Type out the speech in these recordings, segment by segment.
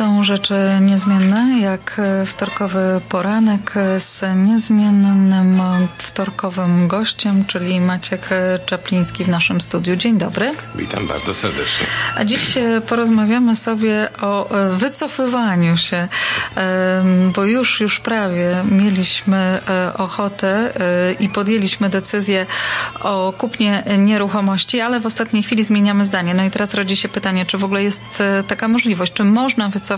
Są rzeczy niezmienne, jak wtorkowy poranek z niezmiennym wtorkowym gościem, czyli Maciek Czapliński w naszym studiu. Dzień dobry. Witam bardzo serdecznie. A dziś porozmawiamy sobie o wycofywaniu się, bo już, już prawie mieliśmy ochotę i podjęliśmy decyzję o kupnie nieruchomości, ale w ostatniej chwili zmieniamy zdanie. No i teraz rodzi się pytanie, czy w ogóle jest taka możliwość, czy można wycofać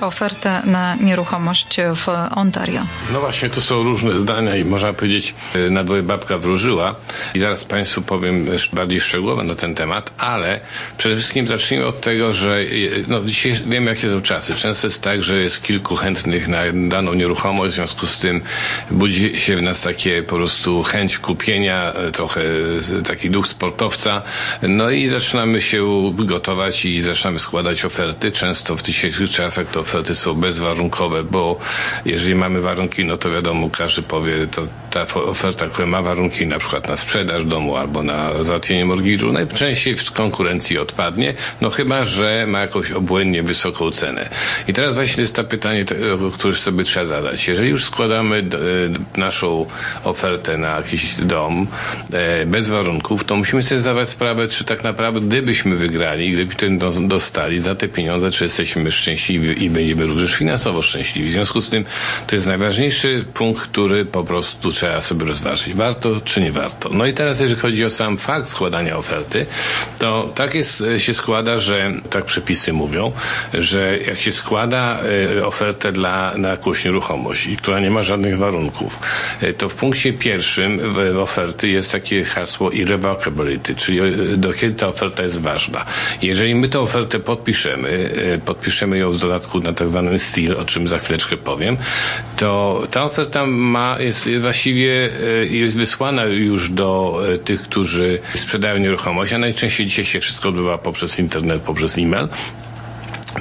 ofertę na nieruchomość w Ontario? No właśnie, tu są różne zdania i można powiedzieć, y, na dwoje babka wróżyła i zaraz Państwu powiem bardziej szczegółowo na ten temat, ale przede wszystkim zacznijmy od tego, że y, no, dzisiaj wiemy, jakie są czasy. Często jest tak, że jest kilku chętnych na daną nieruchomość, w związku z tym budzi się w nas takie po prostu chęć kupienia, y, trochę taki duch sportowca, no i zaczynamy się gotować i zaczynamy składać oferty. Często w dzisiejszych czasach te oferty są bezwarunkowe, bo jeżeli mamy warunki, no to wiadomo, każdy powie, to ta oferta, która ma warunki na przykład na sprzedaż domu albo na załatwienie mortgage'u, najczęściej w konkurencji odpadnie, no chyba, że ma jakąś obłędnie wysoką cenę. I teraz właśnie jest to pytanie, które sobie trzeba zadać. Jeżeli już składamy e, naszą ofertę na jakiś dom e, bez warunków, to musimy sobie zdawać sprawę, czy tak naprawdę gdybyśmy wygrali, gdyby ten dostali za te pieniądze, czy jesteśmy szczęśliwi i będziemy również finansowo szczęśliwi. W związku z tym to jest najważniejszy punkt, który po prostu trzeba sobie rozważyć. Warto czy nie warto. No i teraz jeżeli chodzi o sam fakt składania oferty, to tak jest, się składa, że tak przepisy mówią, że jak się składa y, ofertę dla, na jakąś nieruchomość, która nie ma żadnych warunków, y, to w punkcie pierwszym oferty jest takie hasło irrevocability, czyli do kiedy ta oferta jest ważna. Jeżeli my tę ofertę podpiszemy, podpiszemy ją w dodatku na tak zwanym steel, o czym za chwileczkę powiem, to ta oferta ma, jest właściwie jest wysłana już do tych, którzy sprzedają nieruchomość, a najczęściej dzisiaj się wszystko odbywa poprzez internet, poprzez e-mail.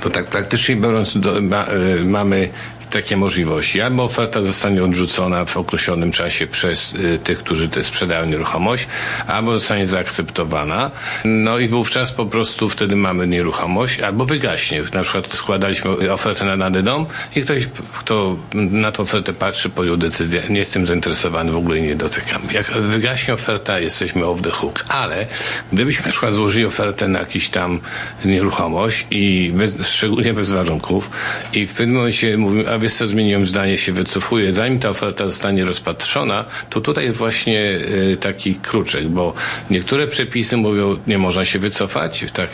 To tak praktycznie biorąc do, ma, mamy takie możliwości. Albo oferta zostanie odrzucona w określonym czasie przez y, tych, którzy sprzedają nieruchomość, albo zostanie zaakceptowana. No i wówczas po prostu wtedy mamy nieruchomość, albo wygaśnie. Na przykład składaliśmy ofertę na dany dom i ktoś, kto na tę ofertę patrzy, podjął decyzję, nie jestem zainteresowany, w ogóle nie dotykam. Jak wygaśnie oferta, jesteśmy off the hook. Ale gdybyśmy na przykład złożyli ofertę na jakiś tam nieruchomość i bez, szczególnie bez warunków i w pewnym momencie mówimy, wiesz co, zmieniłem zdanie, się wycofuję. Zanim ta oferta zostanie rozpatrzona, to tutaj jest właśnie y, taki kruczek, bo niektóre przepisy mówią, nie można się wycofać, tak,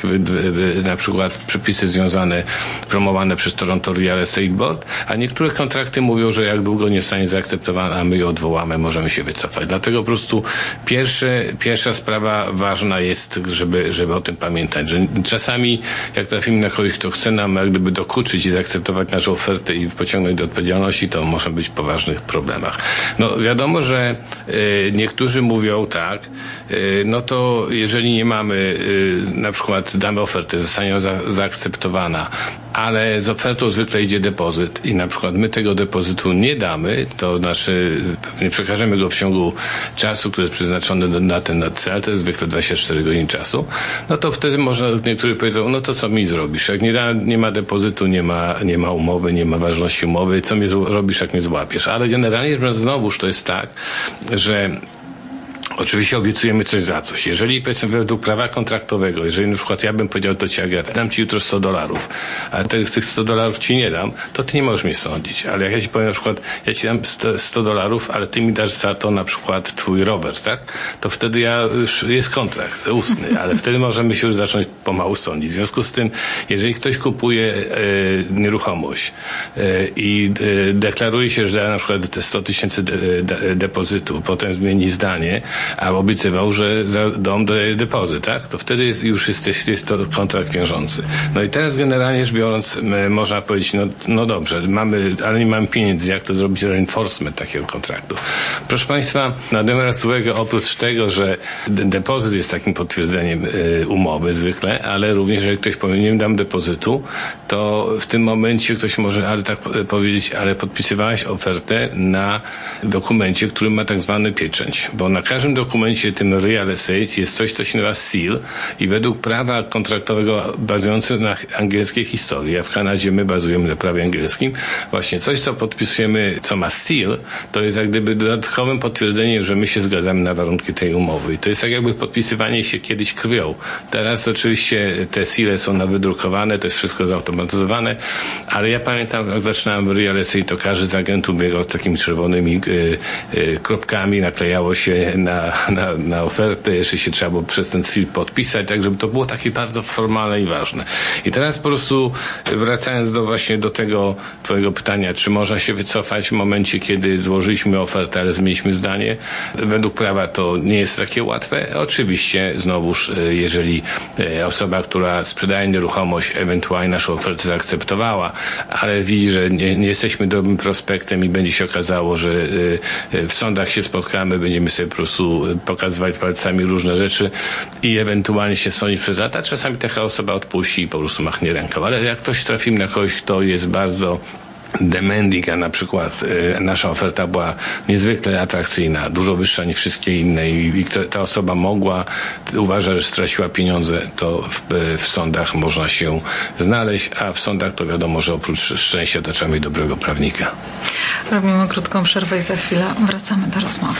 na przykład przepisy związane, promowane przez Toronto Real Estate Board, a niektóre kontrakty mówią, że jak długo nie zostanie zaakceptowana, a my ją odwołamy, możemy się wycofać. Dlatego po prostu pierwsze, pierwsza sprawa ważna jest, żeby, żeby o tym pamiętać, że czasami jak trafimy na kogoś, kto chce nam jak gdyby dokuczyć i zaakceptować naszą ofertę i pociągnąć pociągnąć do odpowiedzialności, to może być w poważnych problemach. No wiadomo, że y, niektórzy mówią tak, y, no to jeżeli nie mamy, y, na przykład damy ofertę, zostanie za, zaakceptowana, ale z ofertą zwykle idzie depozyt i na przykład my tego depozytu nie damy, to znaczy nie przekażemy go w ciągu czasu, który jest przeznaczony na ten na cel, to jest zwykle 24 godziny czasu, no to wtedy można, niektórzy powiedzą, no to co mi zrobisz? Jak nie, da, nie ma depozytu, nie ma, nie ma umowy, nie ma ważności umowy, co mi robisz, jak mnie złapiesz? Ale generalnie znowuż to jest tak, że Oczywiście obiecujemy coś za coś. Jeżeli powiedzmy według prawa kontraktowego, jeżeli na przykład ja bym powiedział do ciebie, dam ci jutro 100 dolarów, a tych, tych 100 dolarów ci nie dam, to ty nie możesz mnie sądzić. Ale jak ja ci powiem na przykład, ja ci dam 100 dolarów, ale ty mi dasz za to na przykład twój rower, tak? To wtedy ja, jest kontrakt ustny, ale wtedy możemy się już zacząć pomału sądzić. W związku z tym, jeżeli ktoś kupuje e, nieruchomość e, i e, deklaruje się, że da na przykład 100 tysięcy de, de, depozytu, potem zmieni zdanie, a obiecywał, że za dom daje depozyt, tak? To wtedy jest, już jest, jest to kontrakt wiążący. No i teraz generalnie rzecz biorąc, można powiedzieć, no, no dobrze, mamy, ale nie mamy pieniędzy, jak to zrobić reinforcement takiego kontraktu. Proszę Państwa, na Demerasułego oprócz tego, że depozyt jest takim potwierdzeniem y, umowy zwykle, ale również, jeżeli ktoś powie, nie dam depozytu, to w tym momencie ktoś może ale tak powiedzieć, ale podpisywałeś ofertę na dokumencie, który ma tak zwany pieczęć, bo na każdym dokumencie, tym real estate, jest coś, co się nazywa SEAL i według prawa kontraktowego bazujące na angielskiej historii, a w Kanadzie my bazujemy na prawie angielskim, właśnie coś, co podpisujemy, co ma SEAL, to jest jak gdyby dodatkowym potwierdzeniem, że my się zgadzamy na warunki tej umowy. I to jest tak jakby podpisywanie się kiedyś krwią. Teraz oczywiście te SEALe są na wydrukowane, to jest wszystko zautomatyzowane, ale ja pamiętam, jak zaczynałem w real estate, to każdy z agentów biegał takimi czerwonymi y, y, kropkami, naklejało się na, na, na ofertę, jeszcze się trzeba było przez ten seal podpisać, tak żeby to było takie bardzo formalne i ważne. I teraz po prostu wracając do właśnie do tego twojego pytania, czy można się wycofać w momencie, kiedy złożyliśmy ofertę, ale zmieniliśmy zdanie. Według prawa to nie jest takie łatwe. Oczywiście znowuż, e, jeżeli e, osoba, która sprzedaje nieruchomość, ewentualnie naszą ofertę zaakceptowała, ale widzi, że nie, nie jesteśmy dobrym prospektem i będzie się okazało, że e, w sądach się spotkamy, będziemy sobie po prostu pokazywać palcami różne rzeczy i ewentualnie się sądzić przez lata. Czasami taka osoba odpuści i po prostu machnie ręką. Ale jak ktoś trafimy na kogoś, kto jest bardzo demanding, a na przykład y, nasza oferta była niezwykle atrakcyjna, dużo wyższa niż wszystkie inne i, i ta osoba mogła, uważa, że straciła pieniądze, to w, w, sądach można się znaleźć, a w sądach to wiadomo, że oprócz szczęścia mieć dobrego prawnika. Robimy krótką przerwę i za chwilę wracamy do rozmowy.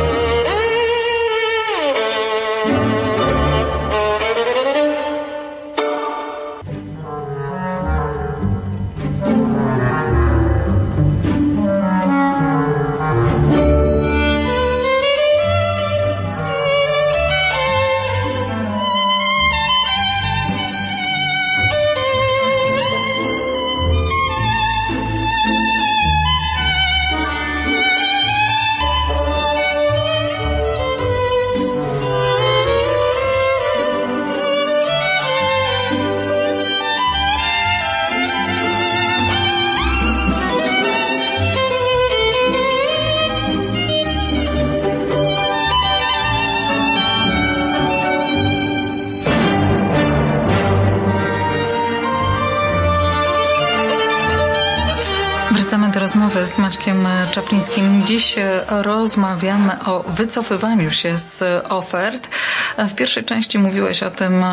Wracamy do rozmowy z Maćkiem Czaplińskim. Dziś rozmawiamy o wycofywaniu się z ofert. W pierwszej części mówiłeś o tym,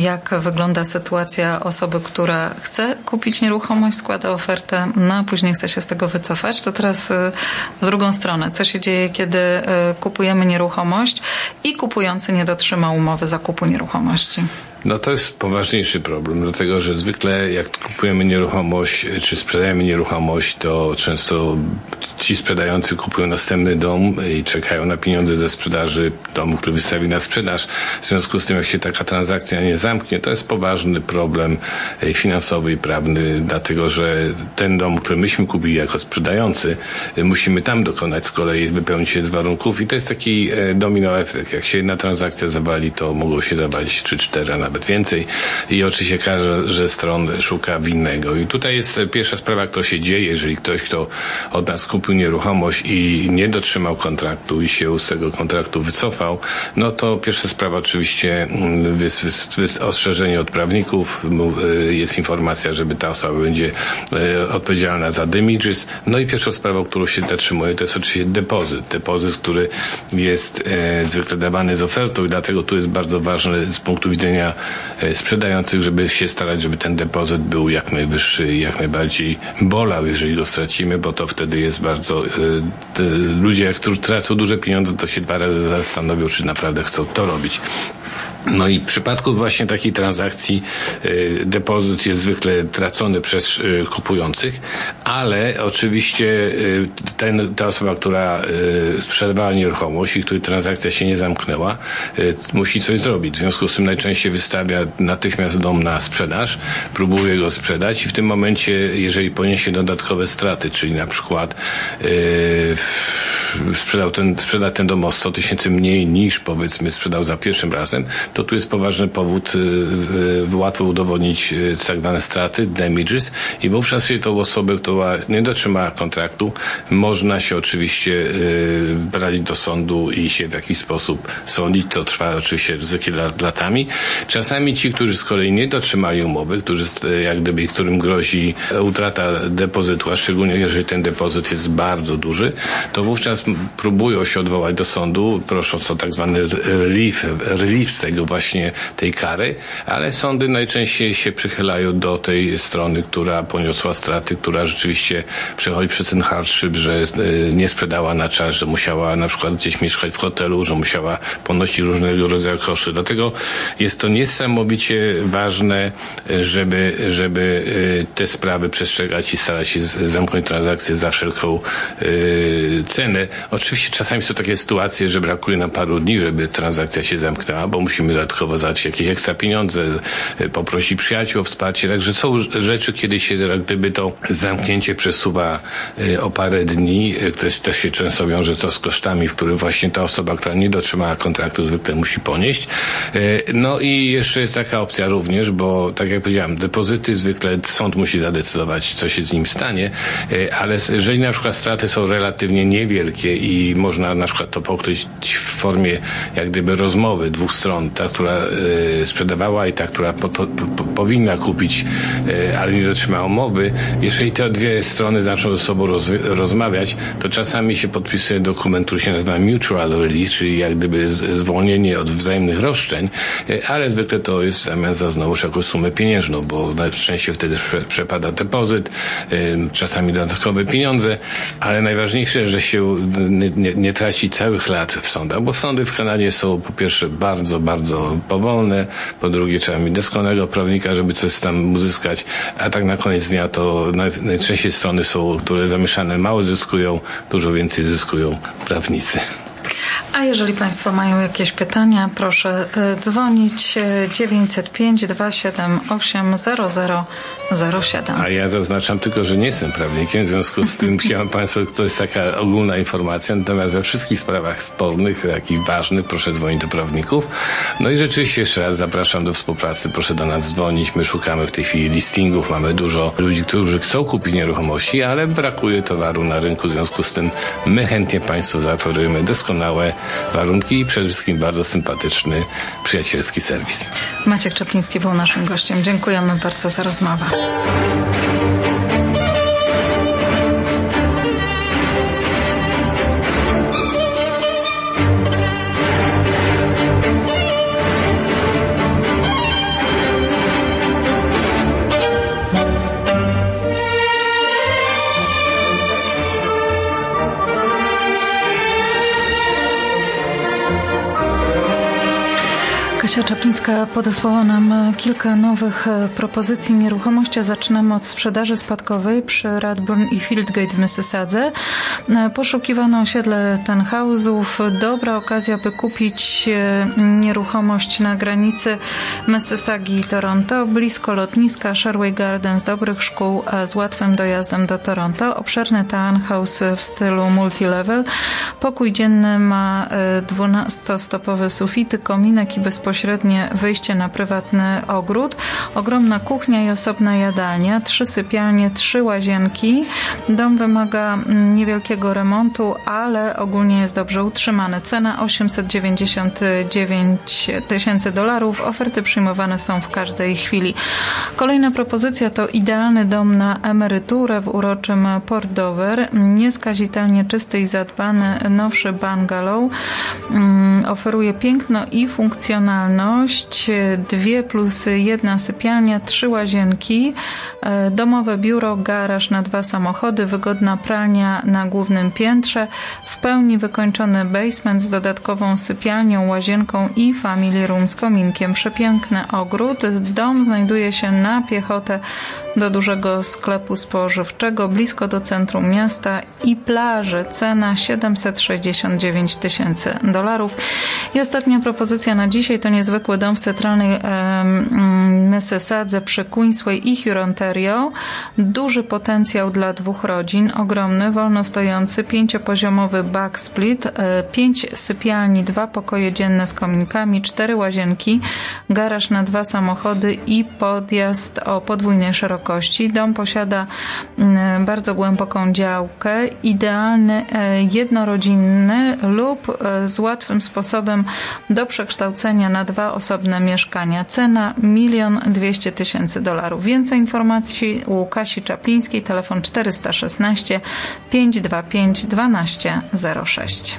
jak wygląda sytuacja osoby, która chce kupić nieruchomość, składa ofertę, no a później chce się z tego wycofać. To teraz w drugą stronę. Co się dzieje, kiedy kupujemy nieruchomość i kupujący nie dotrzyma umowy zakupu nieruchomości? No to jest poważniejszy problem, dlatego że zwykle jak kupujemy nieruchomość, czy sprzedajemy nieruchomość, to często ci sprzedający kupują następny dom i czekają na pieniądze ze sprzedaży domu, który wystawi na sprzedaż. W związku z tym, jak się taka transakcja nie zamknie, to jest poważny problem finansowy i prawny, dlatego że ten dom, który myśmy kupili jako sprzedający, musimy tam dokonać z kolei, wypełnić się z warunków i to jest taki e, domino efekt. Jak się jedna transakcja zawali, to mogą się zawalić 3 cztery, a nawet więcej i oczywiście każda stron szuka winnego. I tutaj jest pierwsza sprawa, kto się dzieje, jeżeli ktoś, kto od nas kupił nieruchomość i nie dotrzymał kontraktu i się z tego kontraktu wycofał, no to pierwsza sprawa oczywiście jest, jest, jest ostrzeżenie od prawników, y, jest informacja, żeby ta osoba będzie y, odpowiedzialna za damages. No i pierwsza sprawa, którą się zatrzymuje, to jest oczywiście depozyt. Depozyt, który jest e, zwykle dawany z ofertą i dlatego tu jest bardzo ważne z punktu widzenia sprzedających, żeby się starać, żeby ten depozyt był jak najwyższy jak najbardziej bolał, jeżeli go stracimy, bo to wtedy jest bardzo... E, ludzie, jak tracą duże pieniądze, to się dwa razy zastanowią, czy naprawdę chcą to robić. No i w przypadku właśnie takiej transakcji y, depozyt jest zwykle tracony przez y, kupujących, ale oczywiście y, ten, ta osoba, która sprzedawała nieruchomość i której transakcja się nie zamknęła, musi coś zrobić. W związku z tym najczęściej wystawia natychmiast dom na sprzedaż, próbuje go sprzedać i w tym momencie, jeżeli poniesie dodatkowe straty, czyli na przykład sprzedał ten, sprzeda ten dom o 100 tysięcy mniej niż powiedzmy sprzedał za pierwszym razem, to tu jest poważny powód, y, y, łatwo udowodnić y, tak zwane straty, damages i wówczas się tą osobę, która nie dotrzymała kontraktu, można się oczywiście yy, brać do sądu i się w jakiś sposób sądzić. To trwa oczywiście ryzyki latami. Czasami ci, którzy z kolei nie dotrzymali umowy, którzy, jak gdyby, którym grozi utrata depozytu, a szczególnie jeżeli ten depozyt jest bardzo duży, to wówczas próbują się odwołać do sądu, prosząc o tak zwany relief, relief z tego właśnie tej kary, ale sądy najczęściej się przychylają do tej strony, która poniosła straty, która rzeczywiście przechodzi przez ten hardship, że e, nie sprzedała na czas, że musiała na przykład gdzieś mieszkać w hotelu, że musiała ponosić różnego rodzaju koszty. Dlatego jest to niesamowicie ważne, e, żeby, żeby e, te sprawy przestrzegać i starać się zamknąć transakcje za wszelką cenę. Oczywiście czasami są takie sytuacje, że brakuje nam paru dni, żeby transakcja się zamknęła, bo musimy dodatkowo zadać jakieś ekstra pieniądze, poprosić przyjaciół o wsparcie. Także są rzeczy, kiedy się gdyby to zamknięcie przesuwa y, o parę dni, które też się często wiąże to z kosztami, w których właśnie ta osoba, która nie dotrzymała kontraktu zwykle musi ponieść. No i jeszcze jest taka opcja również, bo tak jak powiedziałem, depozyty zwykle sąd musi zadecydować, co się z nim stanie, ale jeżeli na przykład straty są relatywnie niewielkie i można na przykład to pokryć w formie jak gdyby rozmowy dwóch stron, ta, która sprzedawała i ta, która po po, powinna kupić, ale nie dotrzymała umowy, jeżeli te dwie strony zaczną ze sobą roz, rozmawiać, to czasami się podpisuje dokument, który się nazywa mutual release, czyli jak gdyby zwolnienie od wzajemnych roszczeń, e, ale zwykle to jest zamiast za znowuż jakąś sumę pieniężną, bo najczęściej wtedy przepada depozyt, czasami dodatkowe pieniądze, ale najważniejsze, że się nie, nie traci całych lat w sądach, bo sądy w Kanadzie są po pierwsze bardzo, bardzo powolne, po drugie trzeba mieć doskonałego prawnika, żeby coś tam uzyskać, a tak na koniec dnia to najczęściej strony są, które zamieszane mało zyskują, dużo więcej zyskują prawnicy. A jeżeli Państwo mają jakieś pytania, proszę e, dzwonić 905 278 0007. A ja zaznaczam tylko, że nie jestem prawnikiem, w związku z tym chciałem Państwu, to jest taka ogólna informacja, natomiast we wszystkich sprawach spornych, takich ważnych, proszę dzwonić do prawników. No i rzeczywiście jeszcze raz zapraszam do współpracy, proszę do nas dzwonić. My szukamy w tej chwili listingów, mamy dużo ludzi, którzy chcą kupić nieruchomości, ale brakuje towaru na rynku, w związku z tym my chętnie Państwu zaoferujemy doskonałe warunki i przede wszystkim bardzo sympatyczny, przyjacielski serwis. Maciek Czapliński był naszym gościem. Dziękujemy bardzo za rozmowę. Kasia Czaplińska podesłała nam e, kilka nowych e, propozycji nieruchomości. Zaczynamy od sprzedaży spadkowej przy Radburn i Fieldgate w Mississadze. E, poszukiwano osiedle tenhouse'ów. Dobra okazja, by kupić nieruchomość na granicy Mississagi i Toronto, blisko lotniska Sherway Gardens, dobrych szkół z łatwym dojazdem do Toronto. Obszerny townhouse w stylu multilevel. Pokój dzienny ma 12-stopowe sufity, kominek i bezpośrednio bezpośrednie wyjście na prywatny ogród, ogromna kuchnia i osobna jadalnia, trzy sypialnie, trzy łazienki. Dom wymaga mm, niewielkiego remontu, ale ogólnie jest dobrze utrzymany. Cena 899 tysięcy dolarów. Oferty przyjmowane są w każdej chwili. Kolejna propozycja to idealny dom na emeryturę w uroczym Port Dover. Nieskazitelnie czysty i zadbany nowszy bungalow. Mm, oferuje piękno i funkcjonalność funkcjonalność, dwie plus jedna sypialnia, trzy łazienki, e, domowe biuro, garaż na dwa samochody, wygodna pralnia na głównym piętrze, w pełni wykończony basement z dodatkową sypialnią, łazienką i family room z kominkiem. Przepiękny ogród. Dom znajduje się na piechotę do dużego sklepu spożywczego, blisko do centrum miasta i plaży. Cena 769 tysięcy dolarów. I ostatnia propozycja na dzisiaj to niezwykły dom w centralnej um, przy Queensway i Hurontario. Duży potencjał dla dwóch rodzin, ogromny, wolno stojący, pięciopoziomowy backsplit, e, pięć sypialni, dwa pokoje dzienne z kominkami, cztery łazienki, garaż na dwa samochody i podjazd o podwójnej szerokości Dom posiada mm, bardzo głęboką działkę, idealny e, jednorodzinny lub e, z łatwym sposobem do przekształcenia na dwa osobne mieszkania. Cena milion dwieście tysięcy dolarów. Więcej informacji u Kasi Czaplińskiej, telefon 416 525 1206.